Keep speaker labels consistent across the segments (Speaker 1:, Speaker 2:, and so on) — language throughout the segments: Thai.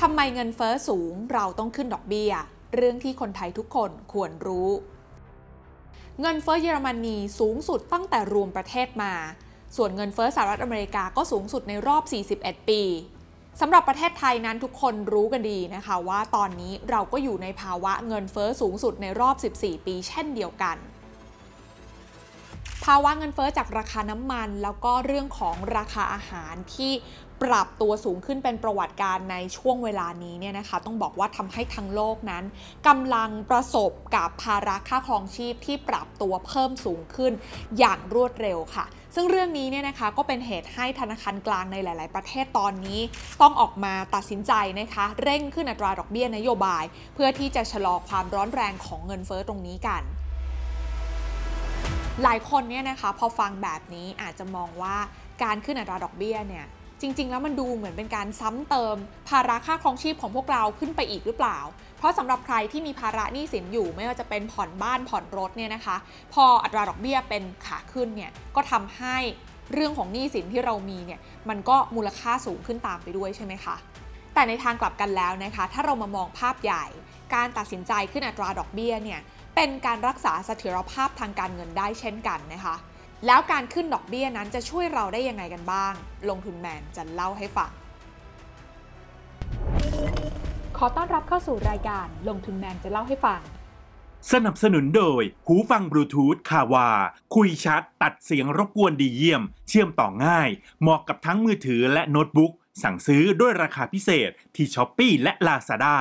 Speaker 1: ทำไมเงินเฟ้อสูงเราต้องขึ้นดอกเบี้ย เรื่องที่คนไทยทุกคนควรรู้ เงินเฟ้อเยอรมนีสูงสุดตั้งแต่รวมประเทศมา ส่วนเงินเฟ้อสหรัฐอเมริกาก็สูงสุดในรอบ 41 ปีสำหรับประเทศไทยนั้นทุกคนรู้กันดีนะคะว่าตอนนี้เราก็อยู่ในภาวะเงินเฟ้อสูงสุดในรอบ 14 ปี เช่นเดียวกัน ภาวะเงินเฟ้อจากราคาน้ำมัน แล้วก็เรื่องของราคาอาหารที่ปรับตัวสูงขึ้นเป็นประวัติการในช่วงเวลานี้เนี่ยนะคะ ต้องบอกว่าทำให้ทั้งโลกนั้นกำลังประสบกับภาระค่าครองชีพที่ปรับตัวเพิ่มสูงขึ้นอย่างรวดเร็วค่ะ ซึ่งเรื่องนี้เนี่ยนะคะก็เป็นเหตุให้ธนาคารกลางในหลาย ๆ ประเทศตอนนี้ ต้องออกมาตัดสินใจนะคะ เร่งขึ้นอัตราดอกเบี้ยนโยบาย เพื่อที่จะชะลอความร้อนแรงของเงินเฟ้อตรงนี้กัน หลายคนเนี่ยนะคะพอฟังแบบนี้อาจจะมองว่าการขึ้นอัตราดอกเบี้ยเนี่ยจริง ๆ แล้วมันดูเหมือนเป็นการซ้ำเติม ภาระค่าครองชีพของพวกเราขึ้นไปอีกหรือเปล่า เพราะสำหรับใครที่มีภาระหนี้สินอยู่ไม่ว่าจะเป็นผ่อนบ้านผ่อนรถเนี่ยนะคะ พออัตราดอกเบี้ยเป็นขาขึ้นเนี่ยก็ทำให้เรื่องของหนี้สินที่เรามีเนี่ยมันก็มูลค่าสูงขึ้นตามไปด้วยใช่ไหมคะ แต่ในทางกลับกันแล้วนะคะ ถ้าเรามามองภาพใหญ่ การตัดสินใจขึ้นอัตราดอกเบี้ยเนี่ย เป็นการรักษาเสถียรภาพทางการเงินได้เช่นกันนะคะ แล้วการขึ้นดอกเบี้ยนั้นจะช่วยเราได้ยังไงกันบ้าง ลงทุนแมนจะเล่าให้ฟังขอต้อนรับเข้าสู่รายการลงทุนแมนจะเล่าให้ฟัง
Speaker 2: สนับสนุนโดย หูฟังบลูทูธคาวา คุยชัด ตัดเสียงรบกวนดีเยี่ยม เชื่อมต่อง่าย เหมาะกับทั้งมือถือและโน้ตบุ๊ก สั่งซื้อด้วยราคาพิเศษที่ช้อปปีและ Lazada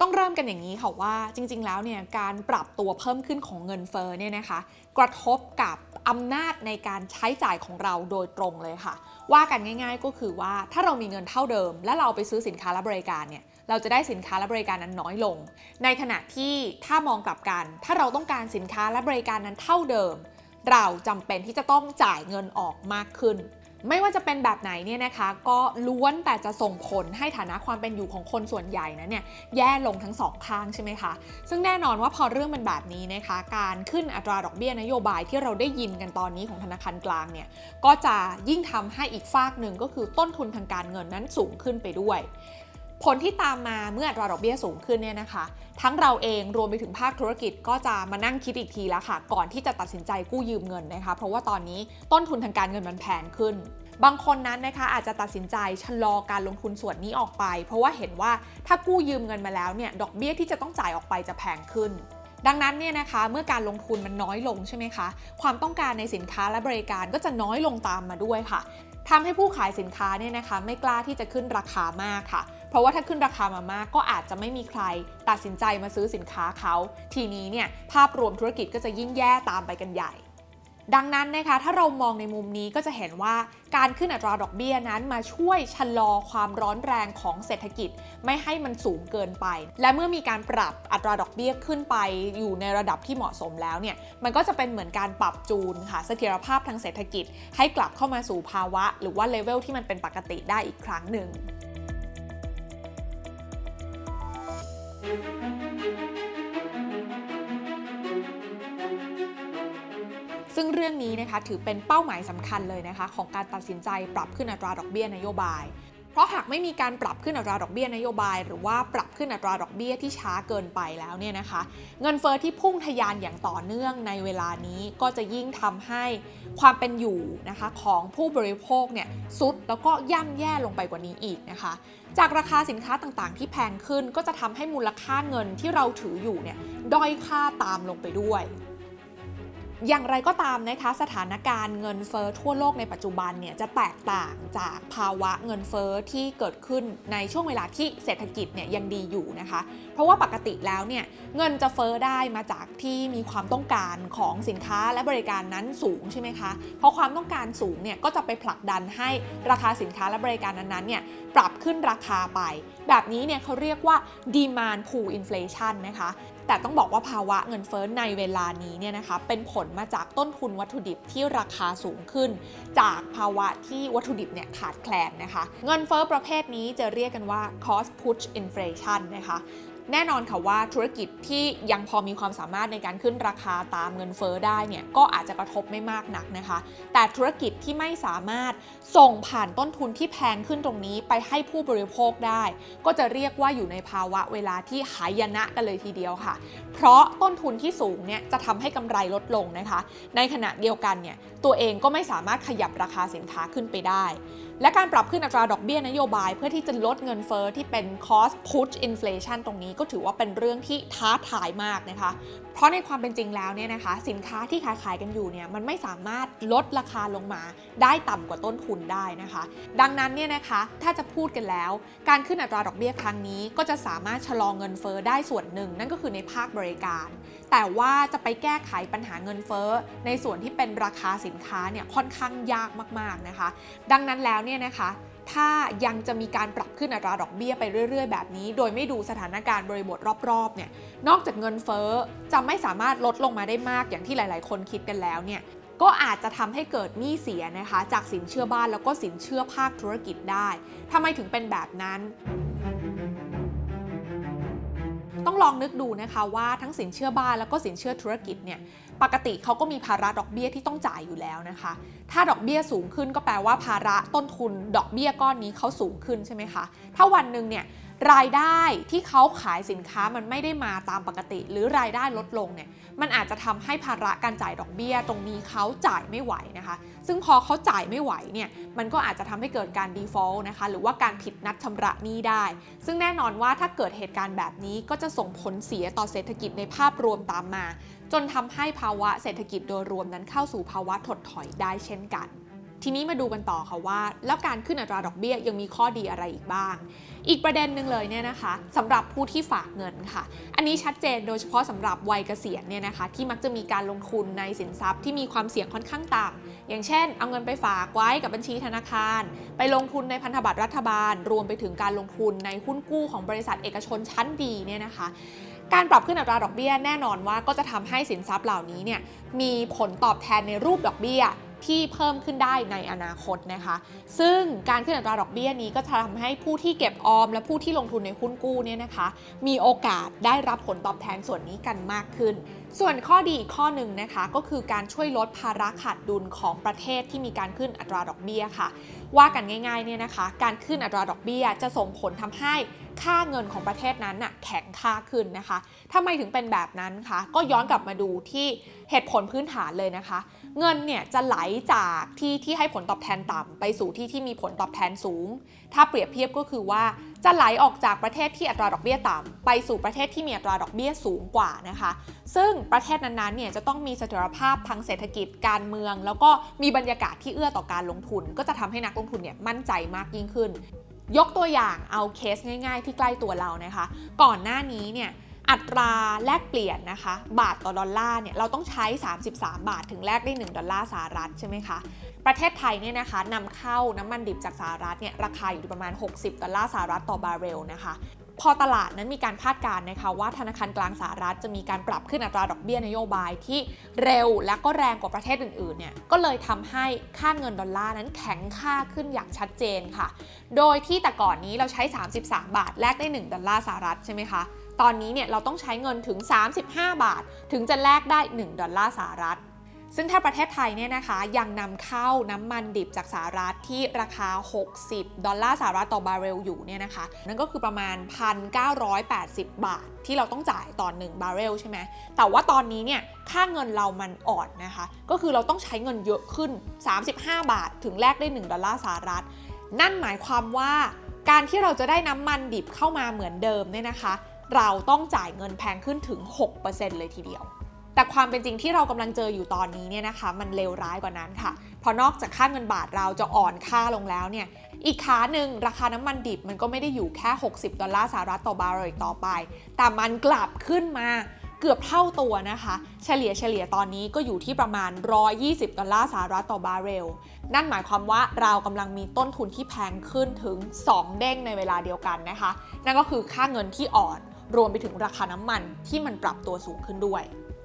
Speaker 1: ต้องเริ่มกันอย่างนี้ค่ะว่าจริง ๆ แล้วเนี่ยการปรับตัวเพิ่มขึ้นของเงินเฟ้อเนี่ยนะคะกระทบกับอำนาจในการใช้จ่ายของเราโดยตรงเลยค่ะ ว่ากันง่าย ๆ ก็คือว่าถ้าเรามีเงินเท่าเดิม และเราไปซื้อสินค้าและบริการเนี่ยเราจะได้สินค้าและบริการนั้นน้อยลง ในขณะที่ถ้ามองกลับกัน ถ้าเราต้องการสินค้าและบริการนั้นเท่าเดิม เราจำเป็นที่จะต้องจ่ายเงินออกมากขึ้น ไม่ว่าจะเป็นแบบไหนเนี่ยนะคะก็ล้วนแต่จะส่งผลให้ฐานะความเป็นอยู่ของคนส่วนใหญ่นะเนี่ยแย่ลงทั้งสองข้างใช่ไหมคะซึ่งแน่นอนว่าพอเรื่องมันแบบนี้นะคะการขึ้นอัตราดอกเบี้ยนโยบายที่เราได้ยินกันตอนนี้ของธนาคารกลางเนี่ยก็จะยิ่งทำให้อีกฝากหนึ่งก็คือต้นทุนทางการเงินนั้นสูงขึ้นไปด้วย ผลที่ตามมาเมื่ออัตราดอกเบี้ยสูงขึ้นเนี่ยนะคะ ทั้งเราเองรวมไปถึงภาคธุรกิจก็จะมานั่งคิดอีกทีแล้วค่ะ ก่อนที่จะตัดสินใจกู้ยืมเงินนะคะ เพราะว่าตอนนี้ต้นทุนทางการเงินมันแพงขึ้น บางคนนั้นนะคะอาจจะตัดสินใจชะลอการลงทุนส่วนนี้ออกไป เพราะว่าเห็นว่าถ้ากู้ยืมเงินมาแล้วเนี่ยดอกเบี้ยที่จะต้องจ่ายออกไปจะแพงขึ้นดังนั้นเนี่ยนะคะเมื่อการลงทุนมันน้อยลงใช่ไหมคะความต้องการในสินค้าและบริการก็จะน้อยลงตามมาด้วยค่ะทำให้ผู้ขายสินค้าเนี่ยนะคะไม่กล้าที่จะขึ้นราคามากค่ะ ราะว่าถ้าขึ้นราคามามากก็อาจจะไม่มีใครตัดสินใจมาซื้อสินค้าเขา ทีนี้เนี่ยภาพรวมธุรกิจก็จะยิ่งแย่ตามไปกันใหญ่ ดังนั้นนะคะถ้าเรามองในมุมนี้ก็จะเห็นว่าการขึ้นอัตราดอกเบี้ยนั้นมาช่วยชะลอความร้อนแรงของเศรษฐกิจไม่ให้มันสูงเกินไป และเมื่อมีการปรับอัตราดอกเบี้ยขึ้นไปอยู่ในระดับที่เหมาะสมแล้วเนี่ยมันก็จะเป็นเหมือนการปรับจูนค่ะเสถียรภาพทางเศรษฐกิจ ให้กลับเข้ามาสู่ภาวะ หรือว่าเลเวลที่มันเป็นปกติได้อีกครั้งหนึ่ง ซึ่งเรื่องนี้นะคะถือเป็นเป้าหมายสำคัญเลยนะคะ ของการตัดสินใจปรับขึ้นอัตราดอกเบี้ยนโยบาย เพราะหากไม่มีการปรับขึ้นอัตราดอกเบี้ยนโยบาย หรือว่าปรับขึ้นอัตราดอกเบี้ยที่ช้าเกินไปแล้วเนี่ยนะคะ เงินเฟอ้อที่พุ่งทะยานอย่างต่อเนื่องในเวลานี้ก็จะยิ่งทำให้ความเป็นอยู่นะคะของผู้บริโภคเนี่ยซุดแล้วก็ย่ำแย่ลงไปกว่านี้อีกนะคะ จากราคาสินค้าต่างๆ ที่แพงขึ้นก็จะทำให้มูลค่าเงินที่เราถืออยู่เนี่ยด้อยค่าตามลงไปด้วย อย่างไรก็ตามนะคะสถานการณ์เงินเฟอ้อทั่วโลกในปัจจุบันเนี่ยจะแตกต่างจากภาวะเงินเฟอ้อที่เกิดขึ้นในช่วงเวลาที่เศรษฐกิจเนี่ยยังดีอยู่นะคะ เพราะว่าปกติแล้วเนี่ยเงินจะเฟอ้อได้มาจากที่มีความต้องการของสินค้าและบริการนั้นสูงใช่ไหมคะเพราะความต้องการสูงเนี่ยก็จะไปผลักดันให้ราคาสินค้าและบริการนั้นๆเนี่ยปรับขึ้นราคาไป แบบนี้เนี่ยเขาเรียกว่า demand pull inflation นะคะ แต่ต้องบอกว่าภาวะเงินเฟ้อในเวลานี้เนี่ยนะคะเป็นผลมาจากต้นทุนวัตถุดิบที่ราคาสูงขึ้น จากภาวะที่วัตถุดิบเนี่ยขาดแคลนนะคะ เงินเฟ้อประเภทนี้จะเรียกกันว่า cost push inflation นะคะ แน่นอนค่ะว่าธุรกิจที่ยังพอมีความสามารถในการขึ้นราคาตามเงินเฟ้อได้เนี่ยก็อาจจะกระทบไม่มากนักนะคะ แต่ธุรกิจที่ไม่สามารถส่งผ่านต้นทุนที่แพงขึ้นตรงนี้ไปให้ผู้บริโภคได้ ก็จะเรียกว่าอยู่ในภาวะเวลาที่หายนะกันเลยทีเดียวค่ะ เพราะต้นทุนที่สูงเนี่ยจะทำให้กำไรลดลงนะคะ ในขณะเดียวกันเนี่ยตัวเองก็ไม่สามารถขยับราคาสินค้าขึ้นไปได้ และการปรับขึ้นอัตราดอกเบี้ยนโยบาย เพื่อที่จะลดเงินเฟอ้อที่เป็น cost push inflation ตรงนี้ก็ถือว่าเป็นเรื่องที่ท้าทายมากนะคะ เพราะในความเป็นจริงแล้วเนี่ยนะคะ สินค้าที่ขายขายกันอยู่เนี่ยมันไม่สามารถลดราคาลงมา ได้ต่ำกว่าต้นทุนได้นะคะ ดังนั้นเนี่ยนะคะถ้าจะพูดกันแล้ว การขึ้นอัตราดอกเบี้ยครั้งนี้ ก็จะสามารถชะลอเงินเฟอ้อได้ส่วนหนึ่ง นั่นก็คือในภาคบริการ แต่ว่าจะไปแก้ไขปัญหาเงินเฟ้อในส่วนที่เป็นราคาสินค้าเนี่ยค่อนข้างยากมากๆนะคะ ดังนั้นแล้วเนี่ยนะคะ ถ้ายังจะมีการปรับขึ้นอัตราดอกเบี้ยไปเรื่อย ๆ แบบนี้ โดยไม่ดูสถานการณ์บริบทรอบๆเนี่ยนอกจากเงินเฟ้อจะไม่สามารถลดลงมาได้มากอย่างที่หลาย ๆ คนคิดกันแล้วเนี่ยก็อาจจะทำให้เกิดหนี้เสียนะคะ จากสินเชื่อบ้านแล้วก็สินเชื่อภาคธุรกิจได้ทำไมถึงเป็นแบบนั้น ต้องลองนึกดูนะคะว่าทั้งสินเชื่อบ้านแล้วก็สินเชื่อธุรกิจเนี่ย ปกติเขาก็มีภาระดอกเบี้ยที่ต้องจ่ายอยู่แล้วนะคะ ถ้าดอกเบี้ยสูงขึ้นก็แปลว่าภาระต้นทุนดอกเบี้ยก้อนนี้เขาสูงขึ้นใช่ไหมคะ ถ้าวันหนึ่งเนี่ย รายได้ที่เขาขายสินค้ามันไม่ได้มาตามปกติ หรือรายได้ลดลงเนี่ยมันอาจจะทำให้ภาระการจ่ายดอกเบี้ย ตรงนี้เขาจ่ายไม่ไหวนะคะ ซึ่งพอเขาจ่ายไม่ไหวเนี่ยมันก็อาจจะทำให้เกิดการ default นะคะหรือว่าการผิดนัดชำระหนี้ได้ ซึ่งแน่นอนว่าถ้าเกิดเหตุการณ์แบบนี้ก็จะส่งผลเสียต่อเศรษฐกิจในภาพรวมตามมา จนทำให้ภาวะเศรษฐกิจโดยรวมนั้นเข้าสู่ภาวะถดถอยได้เช่นกัน ทีนี้มาดูกันต่อค่ะว่า แล้วการขึ้นอัตราดอกเบี้ยยังมีข้อดีอะไรอีกบ้าง อีกประเด็นหนึ่งเลยเนี่ยนะคะสำหรับผู้ที่ฝากเงินค่ะ อันนี้ชัดเจนโดยเฉพาะสำหรับวัยเกษียณเนี่ยนะคะที่มักจะมีการลงทุนในสินทรัพย์ที่มีความเสี่ยงค่อนข้างต่ำอย่างเช่น เอาเงินไปฝากไว้กับบัญชีธนาคาร ไปลงทุนในพันธบัตรรัฐบาล รวมไปถึงการลงทุนในหุ้นกู้ของบริษัทเอกชนชั้นดีเนี่ยนะคะการปรับขึ้นอัตราดอกเบี้ยแน่นอนว่าก็จะทำให้สินทรัพย์เหล่านี้เนี่ยมีผลตอบแทนในรูปดอกเบี้ย ที่เพิ่มขึ้นได้ในอนาคตนะคะ ซึ่งการขึ้นอัตราดอกเบี้ยนี้ก็จะทำให้ผู้ที่เก็บออม และผู้ที่ลงทุนในหุ้นกู้เนี่ยนะคะ มีโอกาสได้รับผลตอบแทนส่วนนี้กันมากขึ้น ส่วนข้อดีอีกข้อหนึ่งนะคะก็คือการช่วยลดภาระขาดดุลของประเทศที่มีการขึ้นอัตราดอกเบี้ยค่ะ ว่ากันง่ายๆเนี่ยนะคะ การขึ้นอัตราดอกเบี้ยจะส่งผลทำให้ค่าเงินของประเทศนั้นน่ะแข็งค่าขึ้นนะคะทำไมถึงเป็นแบบนั้นคะ ก็ย้อนกลับมาดูที่เหตุผลพื้นฐานเลยนะคะ เงินเนี่ยจะไหลจากที่ที่ให้ผลตอบแทนต่ำไปสู่ที่ที่มีผลตอบแทนสูง ถ้าเปรียบเทียบก็คือว่าจะไหลออกจากประเทศที่อัตราดอกเบี้ยต่ำไปสู่ประเทศที่มีอัตราดอกเบี้ยสูงกว่านะคะ ซึ่งประเทศนั้นๆเนี่ยจะต้องมีเสถียรภาพทางเศรษฐกิจการเมือง แล้วก็มีบรรยากาศที่เอื้อต่อการลงทุน ก็จะทำให้นักลงทุนเนี่ยมั่นใจมากยิ่งขึ้น ยกตัวอย่างเอาเคสง่าย ๆ ที่ใกล้ตัวเรานะคะ ก่อนหน้านี้เนี่ย อัตราแลกเปลี่ยนนะคะ บาทต่อดอลลาร์เนี่ยเราต้องใช้ 33 บาทถึงแลกได้ 1 ดอลลาร์สหรัฐใช่ไหมคะ ประเทศไทยเนี่ยนะคะนำเข้าน้ำมันดิบจากสหรัฐเนี่ยราคาอยู่ที่ประมาณ 60 ดอลลาร์สหรัฐต่อบาร์เรลนะคะพอตลาดนั้นมีการคาดการณ์นะคะว่าธนาคารกลางสหรัฐจะมีการปรับขึ้นอัตราดอกเบี้ยนโยบายที่เร็วและก็แรงกว่าประเทศอื่นๆเนี่ยก็เลยทำให้ค่าเงินดอลลาร์นั้นแข็งค่าขึ้นอย่างชัดเจนค่ะ โดยที่แต่ก่อนนี้เราใช้ 33 บาทแลกได้ 1 ดอลลาร์สหรัฐใช่ไหมคะ ตอนนี้เนี่ยเราต้องใช้เงินถึง 35 บาท ถึงจะแลกได้ 1 ดอลลาร์สหรัฐซึ่งถ้าประเทศไทยเนี่ยนะคะยังนำเข้าน้ำมันดิบจากสหรัฐที่ราคา 60 ดอลลาร์สหรัฐต่อบาร์เรลอยู่เนี่ยนะคะ นั่นก็คือประมาณ 1,980 บาท ที่เราต้องจ่ายต่อ1บาร์เรลใช่ไหมแต่ว่าตอนนี้เนี่ยค่าเงินเรามันอ่อนนะคะ ก็คือเราต้องใช้เงินเยอะขึ้น 35 บาท ถึงแลกได้ 1 ดอลลาร์สหรัฐ นั่นหมายความว่าการที่เราจะได้น้ำมันดิบเข้ามาเหมือนเดิมเนี่ยนะคะ เราต้องจ่ายเงินแพงขึ้นถึง 6%เลยทีเดียว แต่ความเป็นจริงที่เรากำลังเจออยู่ตอนนี้เนี่ยนะคะ มันเลวร้ายกว่านั้นค่ะ เพราะนอกจากค่าเงินบาทเราจะอ่อนค่าลงแล้วเนี่ยอีกขาหนึ่งราคาน้ำมันดิบมันก็ไม่ได้อยู่แค่ 60 ดอลลาร์สหรัฐต่อบาร์เรลต่อไป แต่มันกลับขึ้นมาเกือบเท่าตัวนะคะ เฉลี่ยเฉลี่ยตอนนี้ก็อยู่ที่ประมาณ 120 ดอลลาร์สหรัฐต่อบาร์เรล นั่นหมายความว่าเรากำลังมีต้นทุนที่แพงขึ้นถึง 2 เด้งในเวลาเดียวกันนะคะ นั่นก็คือค่าเงินที่อ่อน รวมไปถึงราคาน้ำมันที่มันปรับตัวสูงขึ้นด้วย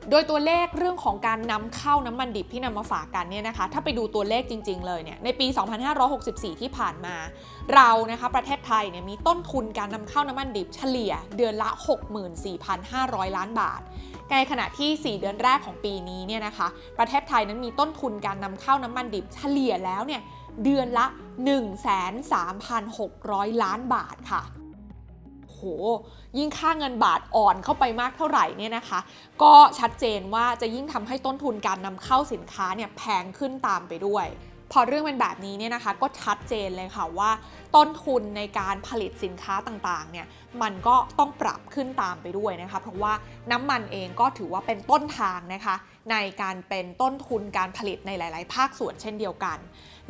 Speaker 1: โดยตัวเลขเรื่องของการนำเข้าน้ำมันดิบที่นำมาฝากกันเนี่ยนะคะ ถ้าไปดูตัวเลขจริง ๆ เลยเนี่ย ในปี 2564 ที่ผ่านมา เรานะคะประเทศไทยเนี่ยมีต้นทุนการนำเข้าน้ำมันดิบเฉลี่ยเดือนละ 64,500 ล้านบาทในขณะที่ 4 เดือนแรกของปีนี้เนี่ยนะคะ ประเทศไทยนั้นมีต้นทุนการนำเข้าน้ำมันดิบเฉลี่ยแล้วเนี่ยเดือนละ 1,3,600 ล้านบาทค่ะ โห ยิ่งค่าเงินบาทอ่อนเข้าไปมากเท่าไหร่เนี่ยนะคะ ก็ชัดเจนว่าจะยิ่งทำให้ต้นทุนการนำเข้าสินค้าเนี่ยแพงขึ้นตามไปด้วยพอเรื่องเป็นแบบนี้เนี่ยนะคะก็ชัดเจนเลยค่ะว่า ต้นทุนในการผลิตสินค้าต่างๆเนี่ยมันก็ต้องปรับขึ้นตามไปด้วยนะคะ เพราะว่าน้ำมันเองก็ถือว่าเป็นต้นทางนะคะ ในการเป็นต้นทุนการผลิตในหลาย ๆ ภาคส่วนเช่นเดียวกัน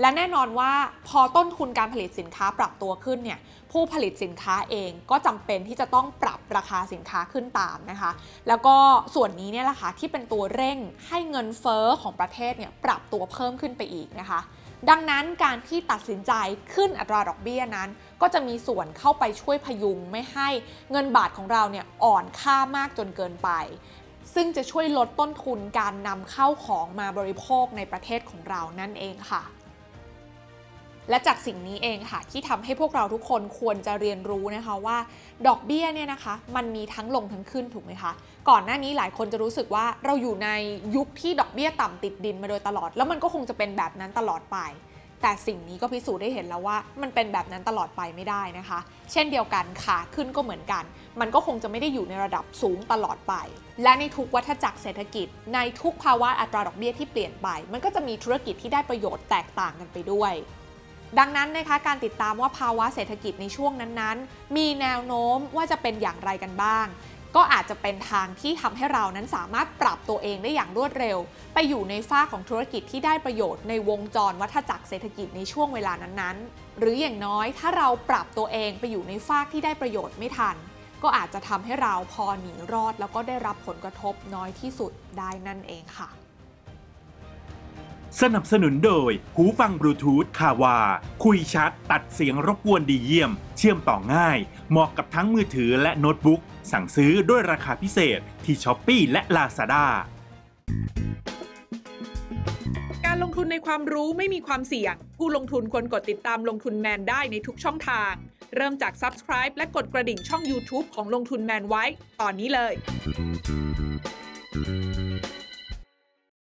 Speaker 1: และแน่นอนว่าพอต้นทุนการผลิตสินค้าปรับตัวขึ้นเนี่ยผู้ผลิตสินค้าเองก็จำเป็นที่จะต้องปรับราคาสินค้าขึ้นตามนะคะ แล้วก็ส่วนนี้เนี่ยแหละค่ะที่เป็นตัวเร่งให้เงินเฟ้อของประเทศเนี่ยปรับตัวเพิ่มขึ้นไปอีกนะคะ ดังนั้นการที่ตัดสินใจขึ้นอัตราดอกเบี้ยนั้น ก็จะมีส่วนเข้าไปช่วยพยุงไม่ให้เงินบาทของเราเนี่ยอ่อนค่ามากจนเกินไปซึ่งจะช่วยลดต้นทุนการนำเข้าของมาบริโภคในประเทศของเรานั่นเองค่ะ และจากสิ่งนี้เองค่ะที่ทำให้พวกเราทุกคนควรจะเรียนรู้นะคะว่า ดอกเบี้ยเนี่ยนะคะมันมีทั้งลงทั้งขึ้นถูกไหมคะก่อนหน้านี้หลายคนจะรู้สึกว่าเราอยู่ในยุคที่ดอกเบี้ยต่ำติดดินมาโดยตลอด แล้วมันก็คงจะเป็นแบบนั้นตลอดไป แต่สิ่งนี้ก็พิสูจน์ได้เห็นแล้วว่า มันเป็นแบบนั้นตลอดไปไม่ได้นะคะ เช่นเดียวกันขาขึ้นก็เหมือนกัน มันก็คงจะไม่ได้อยู่ในระดับสูงตลอดไป และในทุกวัฏจักรเศรษฐกิจ ในทุกภาวะอัตราดอกเบี้ยที่เปลี่ยนไป มันก็จะมีธุรกิจที่ได้ประโยชน์แตกต่างกันไปด้วย ดังนั้นนะคะการติดตามว่าภาวะเศรษฐกิจในช่วงนั้นๆ มีแนวโน้มว่าจะเป็นอย่างไรกันบ้าง ก็อาจจะเป็นทางที่ทำให้เรานั้นสามารถปรับตัวเองได้อย่างรวดเร็ว ไปอยู่ในฝ้าของธุรกิจที่ได้ประโยชน์ในวงจรวัฏจักรเศรษฐกิจในช่วงเวลานั้นๆ หรืออย่างน้อยถ้าเราปรับตัวเองไปอยู่ในฝ้ากที่ได้ประโยชน์ไม่ทัน ก็อาจจะทำให้เราพอหนีรอด แล้วก็ได้รับผลกระทบน้อยที่สุดได้นั่นเองค่ะ
Speaker 2: สนับสนุนโดย หูฟังบลูทูธคาวา คุยชัด ตัดเสียงรบกวนดีเยี่ยม เชื่อมต่อง่าย เหมาะกับทั้งมือถือและโน้ตบุ๊ก สั่งซื้อด้วยราคาพิเศษที่ช้อปปีและ Lazada
Speaker 3: การลงทุนในความรู้ไม่มีความเสี่ยง ผู้ลงทุนควรกดติดตามลงทุนแมนได้ในทุกช่องทาง เริ่มจาก Subscribe และกดกระดิ่งช่อง YouTube ของลงทุนแมนไว้ ตอนนี้เลย